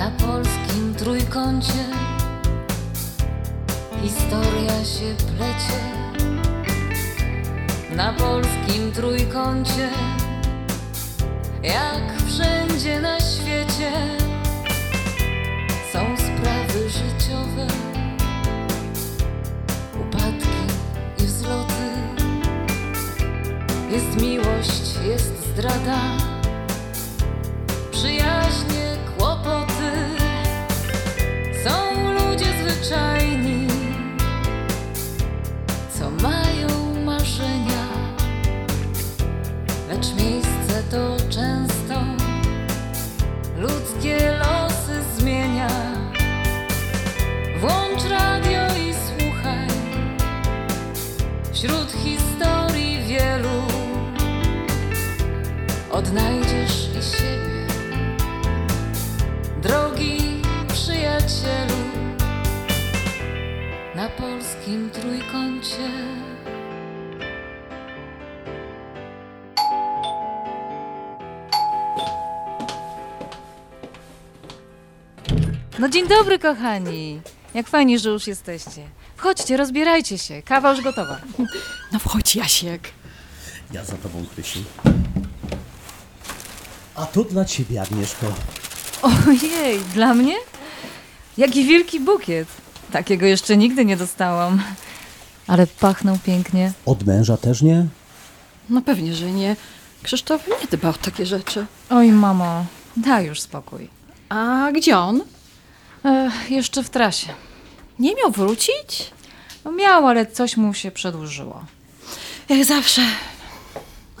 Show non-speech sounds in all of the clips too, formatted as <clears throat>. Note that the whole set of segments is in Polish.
Na polskim trójkącie historia się plecie. Na polskim trójkącie, jak wszędzie na świecie, są sprawy życiowe, upadki i wzloty. Jest miłość, jest zdrada, przyjaźnie, zwyczajni, co mają marzenia, lecz miejsce to często ludzkie losy zmienia. Włącz radio i słuchaj wśród historii wielu. Odnajdziesz na polskim trójkącie. No dzień dobry, kochani. Jak fajnie, że już jesteście. Wchodźcie, rozbierajcie się. Kawa już gotowa. No wchodź, Jasiek. Ja za tobą, Krysiu. A to dla ciebie, Agnieszko. Ojej, dla mnie? Jaki wielki bukiet. Takiego jeszcze nigdy nie dostałam. Ale pachną pięknie. Od męża też nie? No pewnie, że nie. Krzysztof nie dba o takie rzeczy. Oj, mamo, daj już spokój. A gdzie on? Ech, jeszcze w trasie. Nie miał wrócić? No miał, ale coś mu się przedłużyło. Jak zawsze.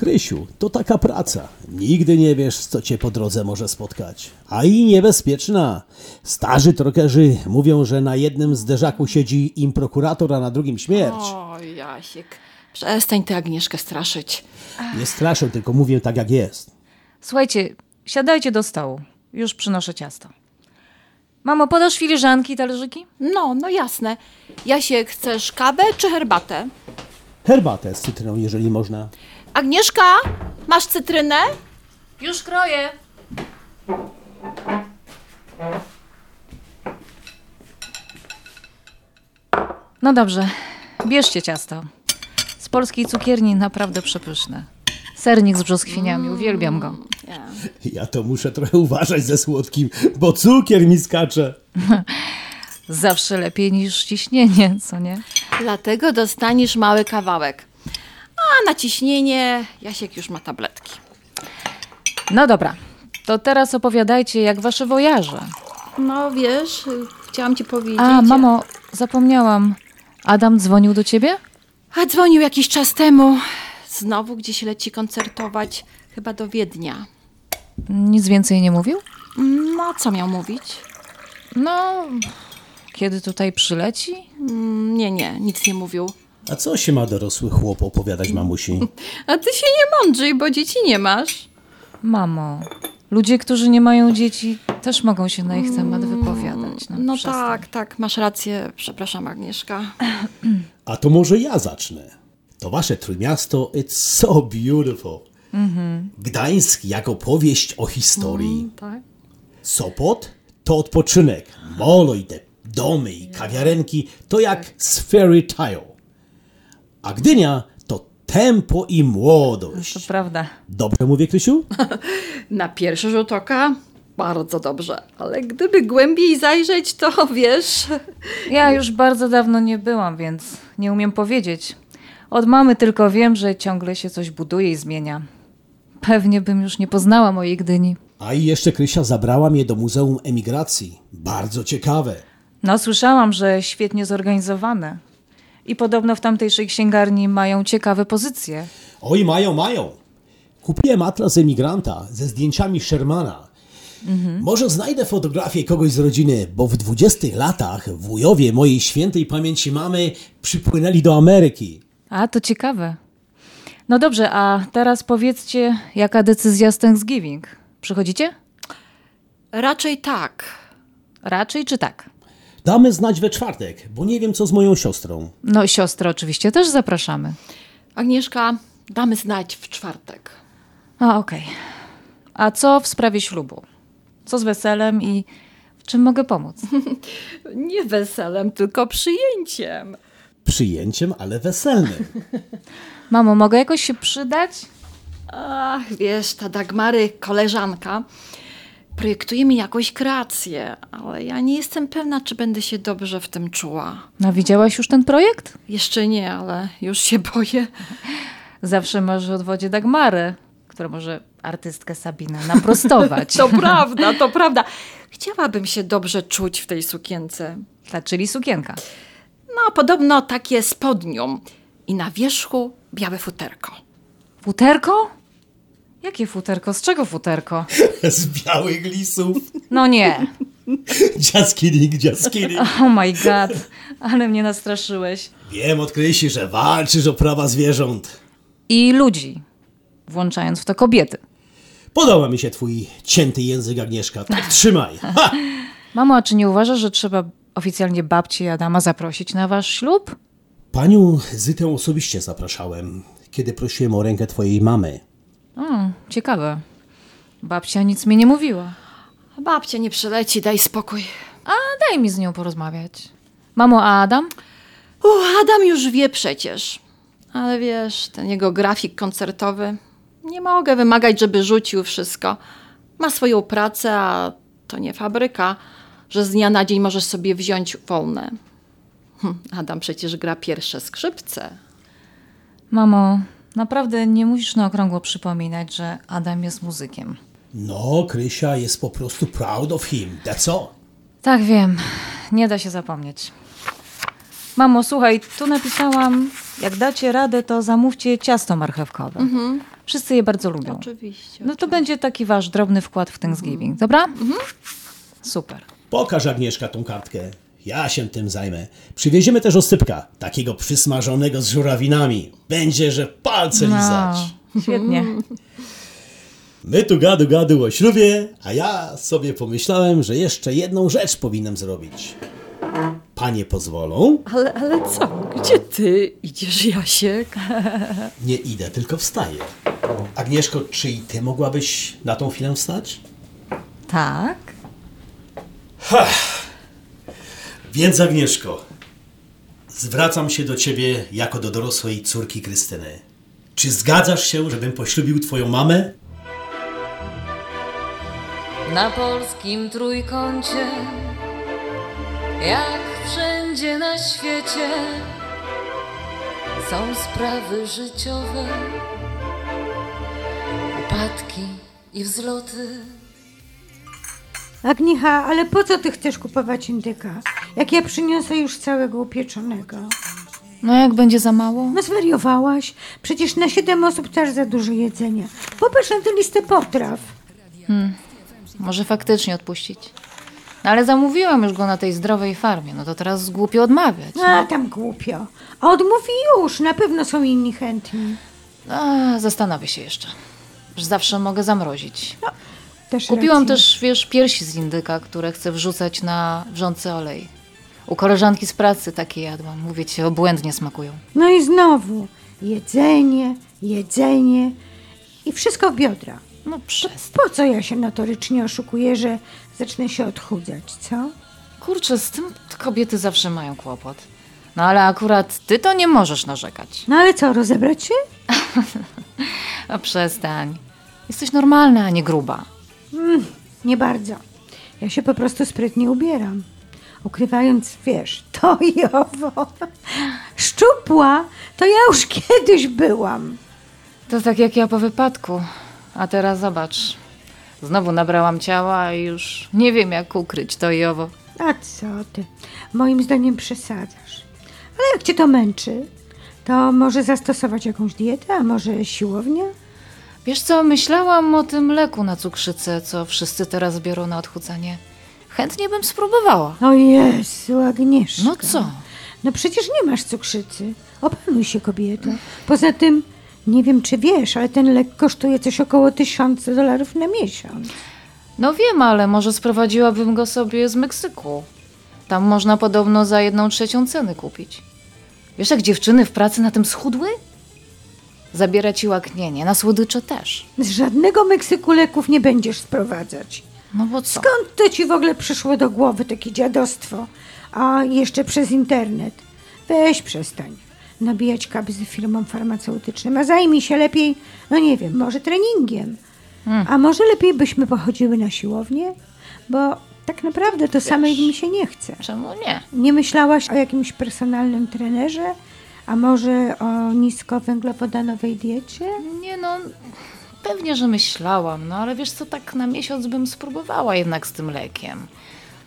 Krysiu, to taka praca. Nigdy nie wiesz, co cię po drodze może spotkać. A i niebezpieczna. Starzy trokerzy mówią, że na jednym zderzaku siedzi im prokurator, a na drugim śmierć. O, Jasiek. Przestań tę Agnieszkę straszyć. Nie straszę, tylko mówię tak, jak jest. Słuchajcie, siadajcie do stołu. Już przynoszę ciasto. Mamo, podasz filiżanki i talerzyki? No, no jasne. Jasiek, chcesz kawę czy herbatę? Herbatę z cytryną, jeżeli można. Agnieszka, masz cytrynę? Już kroję. No dobrze, bierzcie ciasto. Z polskiej cukierni naprawdę przepyszne. Sernik z brzoskwiniami, uwielbiam go. Ja to muszę trochę uważać ze słodkim, bo cukier mi skacze. <laughs> Zawsze lepiej niż ciśnienie, co nie? Dlatego dostaniesz mały kawałek. A na ciśnienie Jasiek już ma tabletki. No dobra, to teraz opowiadajcie, jak wasze wojaże. No wiesz, chciałam ci powiedzieć. A, mamo, zapomniałam. Adam dzwonił do ciebie? A dzwonił jakiś czas temu. Znowu gdzieś leci koncertować, chyba do Wiednia. Nic więcej nie mówił? No, co miał mówić? No, kiedy tutaj przyleci? Mm, Nie, nie, nic nie mówił. A co się ma dorosły chłop opowiadać mamusi? A ty się nie mądrzyj, bo dzieci nie masz. Mamo, ludzie, którzy nie mają dzieci, też mogą się na ich temat wypowiadać. No, No przestań. tak, tak, masz rację. Przepraszam, Agnieszka. A to może ja zacznę. To wasze trójmiasto, it's so beautiful. Gdańsk jako powieść o historii. Tak. Sopot to odpoczynek. Molo i te domy i kawiarenki to jak z fairy tale. A Gdynia to tempo i młodość. To prawda. Dobrze mówię, Krysiu? <laughs> Na pierwszy rzut oka bardzo dobrze, ale gdyby głębiej zajrzeć, to <laughs> wiesz. Ja już bardzo dawno nie byłam, więc nie umiem powiedzieć. Od mamy tylko wiem, że ciągle się coś buduje i zmienia. Pewnie bym już nie poznała mojej Gdyni. A i jeszcze Krysia zabrała mnie do Muzeum Emigracji. Bardzo ciekawe. No, słyszałam, że świetnie zorganizowane. I podobno w tamtejszej księgarni mają ciekawe pozycje. Oj, mają, mają. Kupiłem atlas emigranta ze zdjęciami Shermana. Może znajdę fotografię kogoś z rodziny, bo w 20 latach wujowie mojej świętej pamięci mamy przypłynęli do Ameryki. A, to ciekawe. No dobrze, a teraz powiedzcie, jaka decyzja z Thanksgiving? Przychodzicie? Raczej tak. Raczej czy tak? Damy znać we czwartek, bo nie wiem co z moją siostrą. No, siostrę oczywiście też zapraszamy. Agnieszka, damy znać w czwartek. A, okej. A co w sprawie ślubu? Co z weselem i Czym mogę pomóc? <laughs> Nie weselem, tylko przyjęciem. Przyjęciem, ale weselnym. <laughs> Mamo, mogę jakoś się przydać? Ach, wiesz, ta Dagmary, koleżanka, projektuje mi jakąś kreację, ale ja nie jestem pewna, czy będę się dobrze w tym czuła. No widziałaś już ten projekt? Jeszcze nie, ale już się boję. Zawsze masz w odwodzie Dagmarę, która może artystkę Sabinę naprostować. <laughs> To prawda, to prawda. Chciałabym się dobrze czuć w tej sukience. Ta, czyli sukienka. No, podobno takie spodnią i na wierzchu białe futerko. Futerko? Jakie futerko? Z czego futerko? <laughs> Z białych lisów. No nie. <laughs> Just kidding, just kidding. Oh my god. Ale mnie nastraszyłeś. Wiem od Krysi, że walczysz o prawa zwierząt. I ludzi. Włączając w to kobiety. Podoba mi się twój cięty język, Agnieszka. Tak trzymaj. Ha! <laughs> Mamo, a czy nie uważasz, że trzeba oficjalnie babci Adama zaprosić na wasz ślub? Panią Zytę osobiście zapraszałem, kiedy prosiłem o rękę twojej mamy. Ciekawe. Babcia nic mi nie mówiła. Babcia nie przyleci, daj spokój. A daj mi z nią porozmawiać. Mamo, a Adam? U, Adam już wie przecież. Ale wiesz, ten jego grafik koncertowy. Nie mogę wymagać, żeby rzucił wszystko. Ma swoją pracę, a to nie fabryka, że z dnia na dzień możesz sobie wziąć wolne. Hm, Adam przecież gra pierwsze skrzypce. Mamo, naprawdę nie musisz na okrągło przypominać, że Adam jest muzykiem. No, Krysia jest po prostu proud of him. That's all. Tak wiem, nie da się zapomnieć. Mamo, słuchaj, tu napisałam, jak dacie radę, to zamówcie ciasto marchewkowe. Wszyscy je bardzo lubią. Oczywiście. No to będzie taki wasz drobny wkład w Thanksgiving, dobra? Super. Pokaż Agnieszka tą kartkę. Ja się tym zajmę. Przywieziemy też osypka, takiego przysmażonego z żurawinami. Będzie, że palce lizać. No, świetnie. My tu gadu gadu o ślubie, a ja sobie pomyślałem, że jeszcze jedną rzecz powinienem zrobić. Panie pozwolą? Ale, ale co? Gdzie ty idziesz, Jasiek? <laughs> Nie idę, tylko wstaję. Agnieszko, czy i ty mogłabyś na tą chwilę wstać? Tak? Więc Agnieszko, zwracam się do ciebie jako do dorosłej córki Krystyny. Czy zgadzasz się, żebym poślubił twoją mamę? Na polskim trójkącie, jak wszędzie na świecie, są sprawy życiowe, upadki i wzloty. Agnicha, ale po co ty chcesz kupować indyka? Jak ja przyniosę już całego upieczonego. No jak będzie za mało? No zwariowałaś? Przecież na siedem osób też za dużo jedzenia. Popatrz na tę listę potraw. Może faktycznie odpuścić. No ale zamówiłam już go na tej zdrowej farmie, no to teraz głupio odmawiać. A, tam głupio. A odmówi już, na pewno są inni chętni. A, zastanowię się jeszcze. Zawsze mogę zamrozić. Też Kupiłam też, wiesz, piersi z indyka, które chcę wrzucać na wrzący olej. U koleżanki z pracy takie jadłam. Mówię ci, obłędnie smakują. No i znowu. Jedzenie, jedzenie i wszystko w biodra. No przez. Po co ja się notorycznie oszukuję, że zacznę się odchudzać, co? Kurczę, z tym kobiety zawsze mają kłopot. No ale akurat ty to nie możesz narzekać. No ale co, rozebrać się? <laughs> A przestań. Jesteś normalna, a nie gruba. Nie bardzo. Ja się po prostu sprytnie ubieram. Ukrywając, wiesz, <laughs> to i owo. Szczupła, to ja już kiedyś byłam. To tak jak ja po wypadku. A teraz zobacz. Znowu nabrałam ciała i już nie wiem jak ukryć to i owo. A co ty? Moim zdaniem przesadzasz. Ale jak cię to męczy, to może zastosować jakąś dietę, a może siłownię? Wiesz co, myślałam o tym leku na cukrzycę, co wszyscy teraz biorą na odchudzanie. Chętnie bym spróbowała. O Jezu, Agnieszka. No co? No przecież nie masz cukrzycy. Opanuj się, kobieto. Poza tym, nie wiem czy wiesz, ale ten lek kosztuje coś około tysiąca dolarów na miesiąc. No wiem, ale może sprowadziłabym go sobie z Meksyku. Tam można podobno za jedną trzecią ceny kupić. Wiesz, jak dziewczyny w pracy na tym schudły? Zabiera ci łaknienie, na słodycze też. Z żadnego Meksyku leków nie będziesz sprowadzać. No bo co? Skąd to ci w ogóle przyszło do głowy takie dziadostwo? A jeszcze przez internet. Weź przestań nabijać kabzy firmom farmaceutycznym, a zajmij się lepiej, no nie wiem, może treningiem. A może lepiej byśmy pochodziły na siłownię? Bo tak naprawdę to samej mi się nie chce. Czemu nie? Nie myślałaś o jakimś personalnym trenerze? A może o niskowęglowodanowej diecie? Nie no, pewnie, że myślałam, no ale wiesz co, tak na miesiąc bym spróbowała jednak z tym lekiem.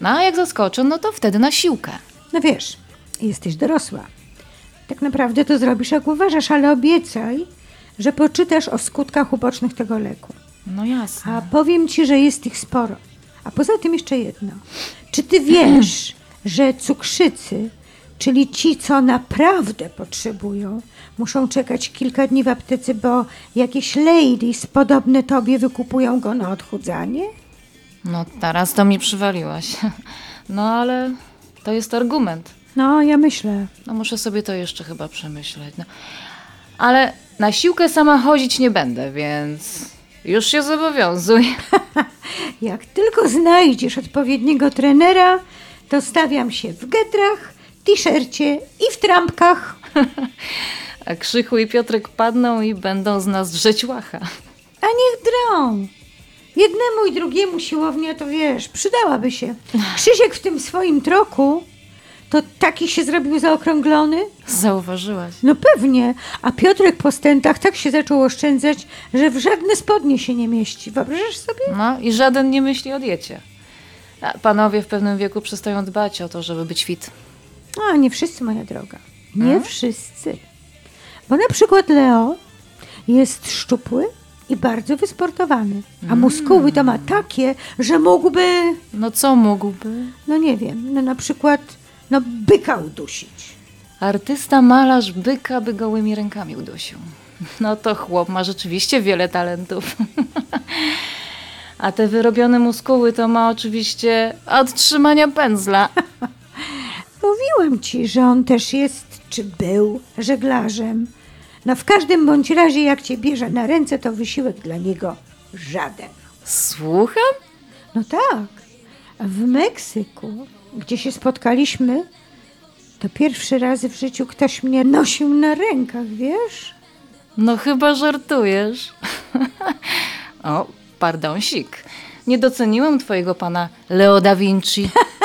No a jak zaskoczę, no to wtedy na siłkę. No wiesz, jesteś dorosła. Tak naprawdę to zrobisz jak uważasz, ale obiecaj, że poczytasz o skutkach ubocznych tego leku. No jasne. A powiem ci, że jest ich sporo. A poza tym jeszcze jedno. Czy ty wiesz, <clears throat> że cukrzycy, czyli ci, co naprawdę potrzebują, muszą czekać kilka dni w aptece, bo jakieś ladies podobne tobie wykupują go na odchudzanie? No teraz to mi przywaliłaś. <laughs> No ale to jest argument. No, ja myślę. No muszę sobie to jeszcze chyba przemyśleć. No. Ale na siłkę sama chodzić nie będę, więc już się zobowiązuj. <laughs> Jak tylko znajdziesz odpowiedniego trenera, to stawiam się w getrach, t-shircie i w trampkach. <laughs> A Krzychu i Piotrek padną i będą z nas drzeć łacha. A niech drą. Jednemu i drugiemu siłownia to wiesz, przydałaby się. Krzysiek w tym swoim troku to taki się zrobił zaokrąglony? Zauważyłaś. No pewnie. A Piotrek po stentach tak się zaczął oszczędzać, że w żadne spodnie się nie mieści. Wyobrażasz sobie? No i żaden nie myśli o diecie. A panowie w pewnym wieku przestają dbać o to, żeby być fit. A, nie wszyscy, moja droga. Nie wszyscy. Bo na przykład Leo jest szczupły i bardzo wysportowany. A muskuły to ma takie, że mógłby, No co mógłby? no nie wiem, no na przykład, no byka udusić. Artysta malarz byka by gołymi rękami udusił. <laughs> No to chłop ma rzeczywiście wiele talentów. <laughs> A te wyrobione muskuły to ma oczywiście od trzymania pędzla. <laughs> Mówiłam ci, że on też jest, czy był, żeglarzem. No w każdym bądź razie, jak cię bierze na ręce, to wysiłek dla niego żaden. Słucham? No tak. W Meksyku, gdzie się spotkaliśmy, to pierwszy raz w życiu ktoś mnie nosił na rękach, wiesz? No chyba żartujesz. <laughs> o, pardonsik. Nie doceniłam twojego pana Leo da Vinci. <laughs>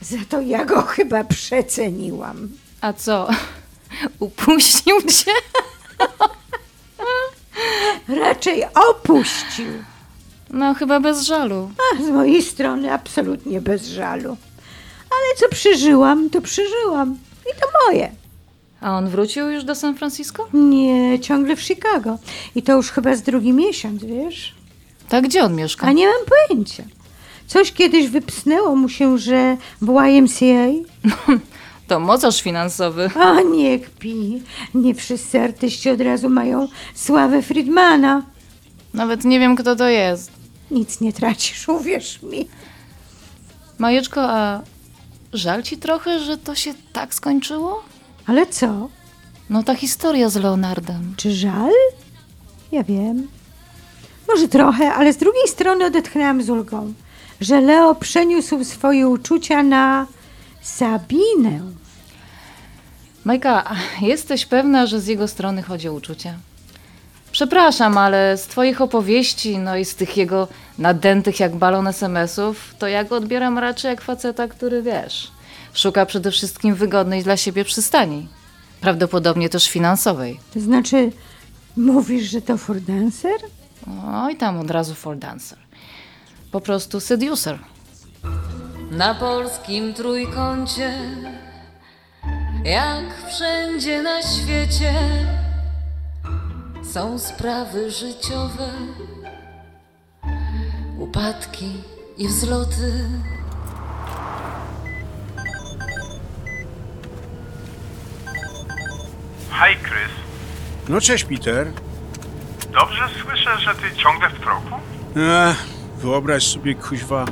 Za to ja go chyba przeceniłam. A co? Upuścił cię? Raczej opuścił. No chyba bez żalu. A z mojej strony absolutnie bez żalu. Ale co przeżyłam, to przeżyłam. I to moje. A on wrócił już do San Francisco? Nie, ciągle w Chicago. I to już chyba z drugi miesiąc, wiesz? Tak, gdzie on mieszka? A nie mam pojęcia. Coś kiedyś wypsnęło mu się, że w YMCA. <laughs> To mocarz finansowy. A nie kpi. Nie wszyscy artyści od razu mają sławę Friedmana. Nawet nie wiem, kto to jest. Nic nie tracisz, uwierz mi. Majeczko, a żal ci trochę, że to się tak skończyło? Ale co? No ta historia z Leonardem. Czy żal? Ja wiem. Może trochę, ale z drugiej strony odetchnęłam z ulgą, że Leo przeniósł swoje uczucia na Sabinę. Majka, jesteś pewna, że z jego strony chodzi o uczucia? Przepraszam, ale z twoich opowieści, no i z tych jego nadętych jak balon SMS-ów, to ja go odbieram raczej jak faceta, który, wiesz, szuka przede wszystkim wygodnej dla siebie przystani. Prawdopodobnie też finansowej. To znaczy, mówisz, że to for dancer? No i tam od razu for dancer. Po prostu seducer. Na polskim trójkącie, jak wszędzie na świecie, są sprawy życiowe, upadki i wzloty. Hej, Chris. No cześć, Peter. Dobrze słyszę, że ty ciągle w troku? Ech, wyobraź sobie, kuźwa.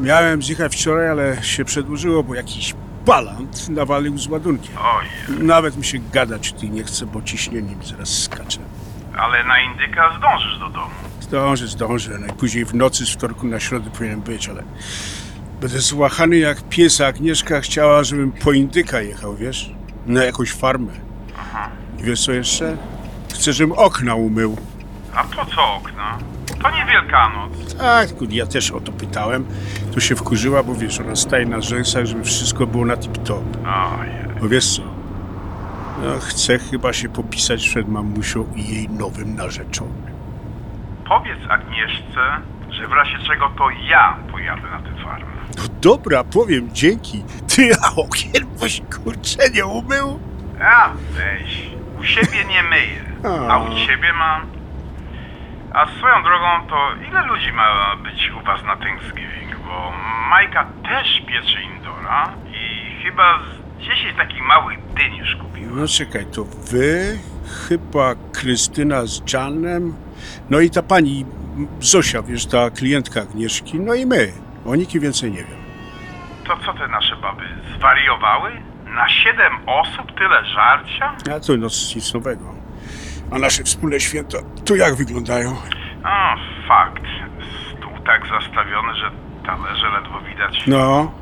Miałem zjechać wczoraj, ale się przedłużyło, bo jakiś balant nawalił z ładunkiem. Oj, Nawet mi się gadać tutaj nie chce, bo ciśnienie mi zaraz skacze. ale na indyka zdążysz do domu. Zdążę, zdążę. Najpóźniej w nocy z wtorku na środę powinien być, ale będę złachany jak pies, a Agnieszka chciała, żebym po indyka jechał, wiesz? Na jakąś farmę. I wiesz co jeszcze? Chcę, żebym okna umył. A po co okna? To nie Wielkanoc. Tak, tylko ja też o to pytałem. To się wkurzyła, bo wiesz, ona staje na rzęsach, żeby wszystko było na tip-top. Ojej. Bo wiesz co? No, chcę chyba się popisać przed mamusią i jej nowym narzeczonym. Powiedz Agnieszce, że w razie czego to ja pojadę na tę farmę. No dobra, powiem dzięki. Ty, a okien byś kurczę nie umył? A, weź. U siebie nie myję, a u ciebie mam. A swoją drogą, to ile ludzi ma być u was na Thanksgiving? Bo Majka też piecze indora i chyba z 10 takich małych dyń już kupiła. No czekaj, to wy, chyba Krystyna z Janem, no i ta pani Zosia, wiesz, ta klientka Agnieszki, no i my. O nikim więcej nie wiem. To co te nasze baby, zwariowały? Na 7 osób tyle żarcia? A to no nic nowego. A nasze wspólne święta, to jak wyglądają? O, fakt. Stół tak zastawiony, że talerze ledwo widać. No,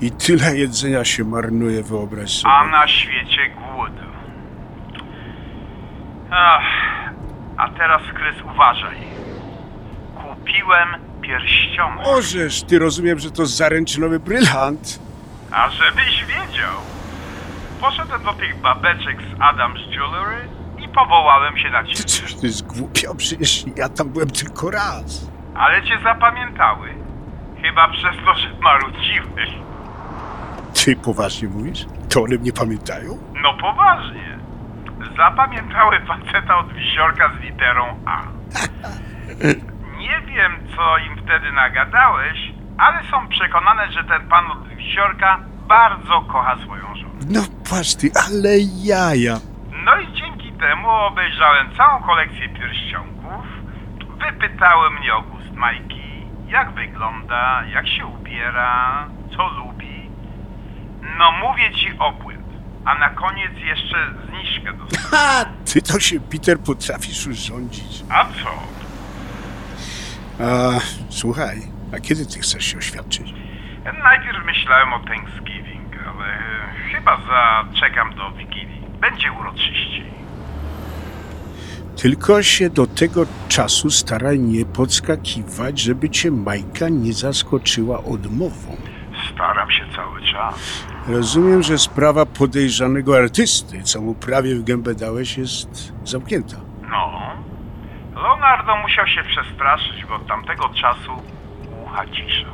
i tyle jedzenia się marnuje, wyobraź sobie. A na świecie głód. Ach, a teraz, Krys, uważaj. Kupiłem pierścionek. Możesz, ty rozumiem, że to zaręczynowy brylant. A żebyś wiedział. Poszedłem do tych babeczek z Adam's Jewelry powołałem się na ciebie. coś ty zgłupiał, przecież ja tam byłem tylko raz. Ale cię zapamiętały. Chyba przez to, że marudziłeś. Ty poważnie mówisz? To one mnie pamiętają? No poważnie. Zapamiętały faceta od wisiorka z literą A. <laughs> Nie wiem, co im wtedy nagadałeś, ale są przekonane, że ten pan od wisiorka bardzo kocha swoją żonę. No patrz ty, ale jaja. Temu obejrzałem całą kolekcję pierścionków, wypytały mnie o gust Majki, jak wygląda, jak się ubiera, co lubi. No mówię ci obłęd, a na koniec jeszcze zniżkę dostałem. <laughs> Ha! Ty to się, Peter, potrafisz urządzić. A co? A, słuchaj, a kiedy ty chcesz się oświadczyć? Najpierw myślałem o Thanksgiving, ale chyba zaczekam do Wigilii. Będzie uroczyściej. Tylko się do tego czasu staraj nie podskakiwać, żeby cię Majka nie zaskoczyła odmową. Staram się cały czas. Rozumiem, że sprawa podejrzanego artysty, co mu prawie w gębę dałeś, jest zamknięta. No. Leonardo musiał się przestraszyć, bo od tamtego czasu ucha cisza.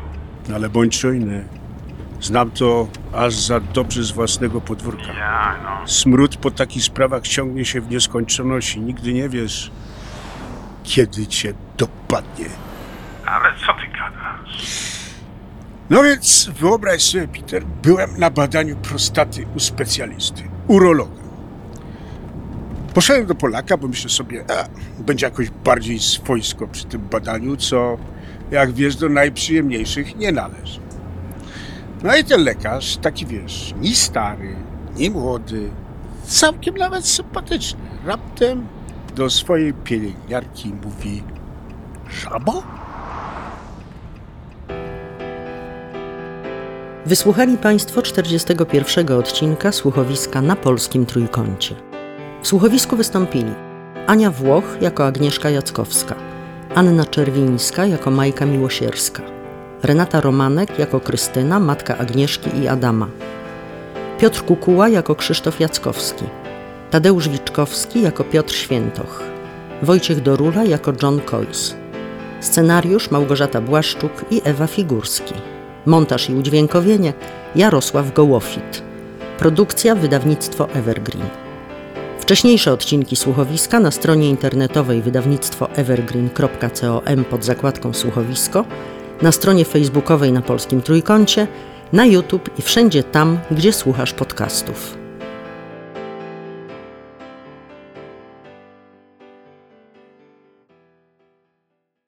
No Ale bądź czujny. Znam to aż za dobrze z własnego podwórka. No. Smród po takich sprawach ciągnie się w nieskończoność i nigdy nie wiesz, kiedy cię dopadnie. Ale co ty gadasz? No więc wyobraź sobie, Peter, byłem na badaniu prostaty u specjalisty, urologa. Poszedłem do Polaka, bo myślę sobie, a, będzie jakoś bardziej swojsko przy tym badaniu, co, jak wiesz, do najprzyjemniejszych nie należy. No i ten lekarz, taki wiesz, ni stary, ni młody, całkiem nawet sympatyczny, raptem do swojej pielęgniarki mówi, żabo? Wysłuchali Państwo 41 odcinka słuchowiska na polskim trójkącie. W słuchowisku wystąpili Ania Włoch jako Agnieszka Jackowska, Anna Czerwińska jako Majka Miłosierska, Renata Romanek jako Krystyna, matka Agnieszki i Adama, Piotr Kukuła jako Krzysztof Jackowski, Tadeusz Wiczkowski jako Piotr Świętoch, Wojciech Dorula jako John Coyce, scenariusz Małgorzata Błaszczuk i Ewa Figurski. Montaż i udźwiękowienie Jarosław Gołofit. Produkcja wydawnictwo Evergreen. Wcześniejsze odcinki słuchowiska na stronie internetowej wydawnictwo evergreen.com pod zakładką słuchowisko, na stronie facebookowej na Polskim Trójkącie, na YouTube i wszędzie tam, gdzie słuchasz podcastów.